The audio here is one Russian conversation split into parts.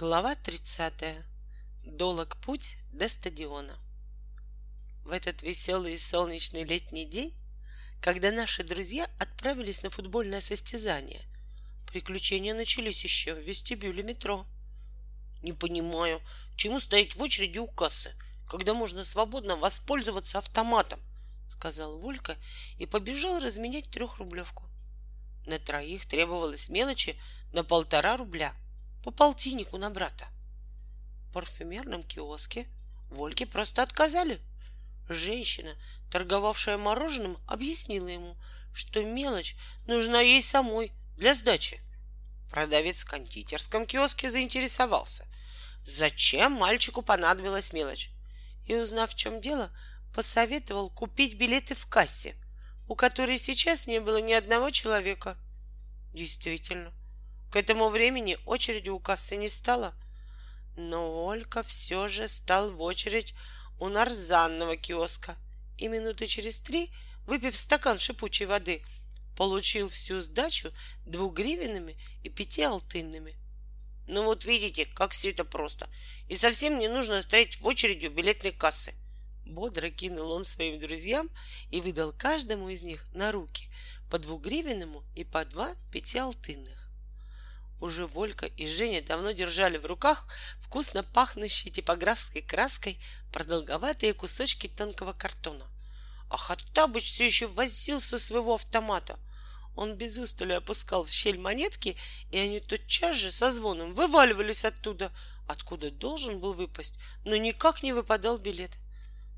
Глава 30. Долог путь до стадиона. В этот веселый и солнечный летний день, когда наши друзья отправились на футбольное состязание, приключения начались еще в вестибюле метро. Не понимаю, чему стоять в очереди у кассы, когда можно свободно воспользоваться автоматом, сказал Волька и побежал разменять трехрублевку. На троих требовалось мелочи на полтора рубля — по полтиннику на брата. В парфюмерном киоске Вольке просто отказали. Женщина, торговавшая мороженым, объяснила ему, что мелочь нужна ей самой для сдачи. Продавец в кондитерском киоске заинтересовался, зачем мальчику понадобилась мелочь, и, узнав, в чем дело, посоветовал купить билеты в кассе, у которой сейчас не было ни одного человека. Действительно, к этому времени очереди у кассы не стало, но Олька все же стал в очередь у нарзанного киоска и минуты через три, выпив стакан шипучей воды, получил всю сдачу двугривенными и пяти алтынными. Ну вот видите, как все это просто. И совсем не нужно стоять в очереди у билетной кассы. Бодро кинул он своим друзьям и выдал каждому из них на руки по двугривенному и по два пятиалтынных. Уже Волька и Женя давно держали в руках вкусно пахнущие типографской краской продолговатые кусочки тонкого картона. А Хаттабыч все еще возился своего автомата. Он без устали опускал в щель монетки, и они тотчас же со звоном вываливались оттуда, откуда должен был выпасть, но никак не выпадал билет.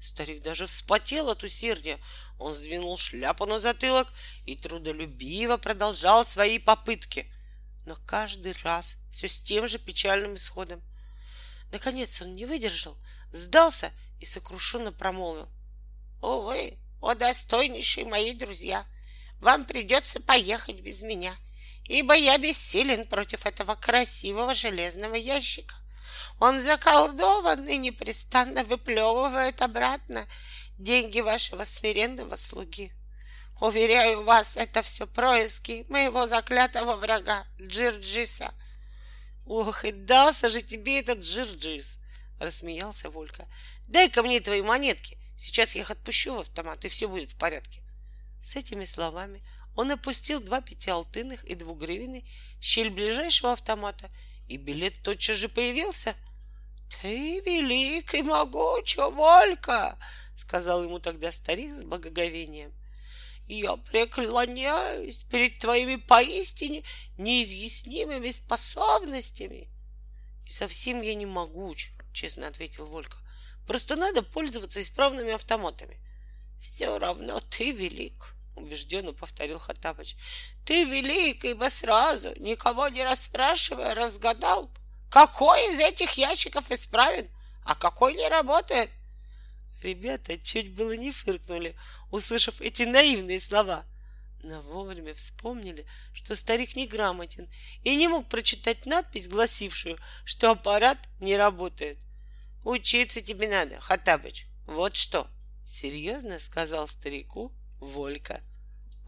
Старик даже вспотел от усердия. Он сдвинул шляпу на затылок и трудолюбиво продолжал свои попытки — но каждый раз все с тем же печальным исходом. Наконец он не выдержал, сдался и сокрушенно промолвил. «Увы, о достойнейшие мои друзья, вам придется поехать без меня, ибо я бессилен против этого красивого железного ящика. Он заколдован и непрестанно выплевывает обратно деньги вашего смиренного слуги. Уверяю вас, это все происки моего заклятого врага Джирджиса. Ох, и дался же тебе этот Джирджис, рассмеялся Волька. Дай-ка мне твои монетки. Сейчас я их отпущу в автомат, и все будет в порядке. С этими словами он опустил два пятиалтынных и двугривенный в щель ближайшего автомата, и билет тотчас же появился. «Ты велик и могучий, Волька!» — сказал ему тогда старик с благоговением я преклоняюсь перед твоими поистине неизъяснимыми способностями. И совсем я не могуч, честно ответил Волька. Просто надо пользоваться исправными автоматами. Все равно ты велик, убежденно повторил Хаттабыч. Ты велик, ибо сразу, никого не расспрашивая, разгадал, какой из этих ящиков исправен, а какой не работает. Ребята чуть было не фыркнули, услышав эти наивные слова, но вовремя вспомнили, что старик неграмотен и не мог прочитать надпись, гласившую, что аппарат не работает. «Учиться тебе надо, Хаттабыч, вот что!» — серьезно сказал старику Волька.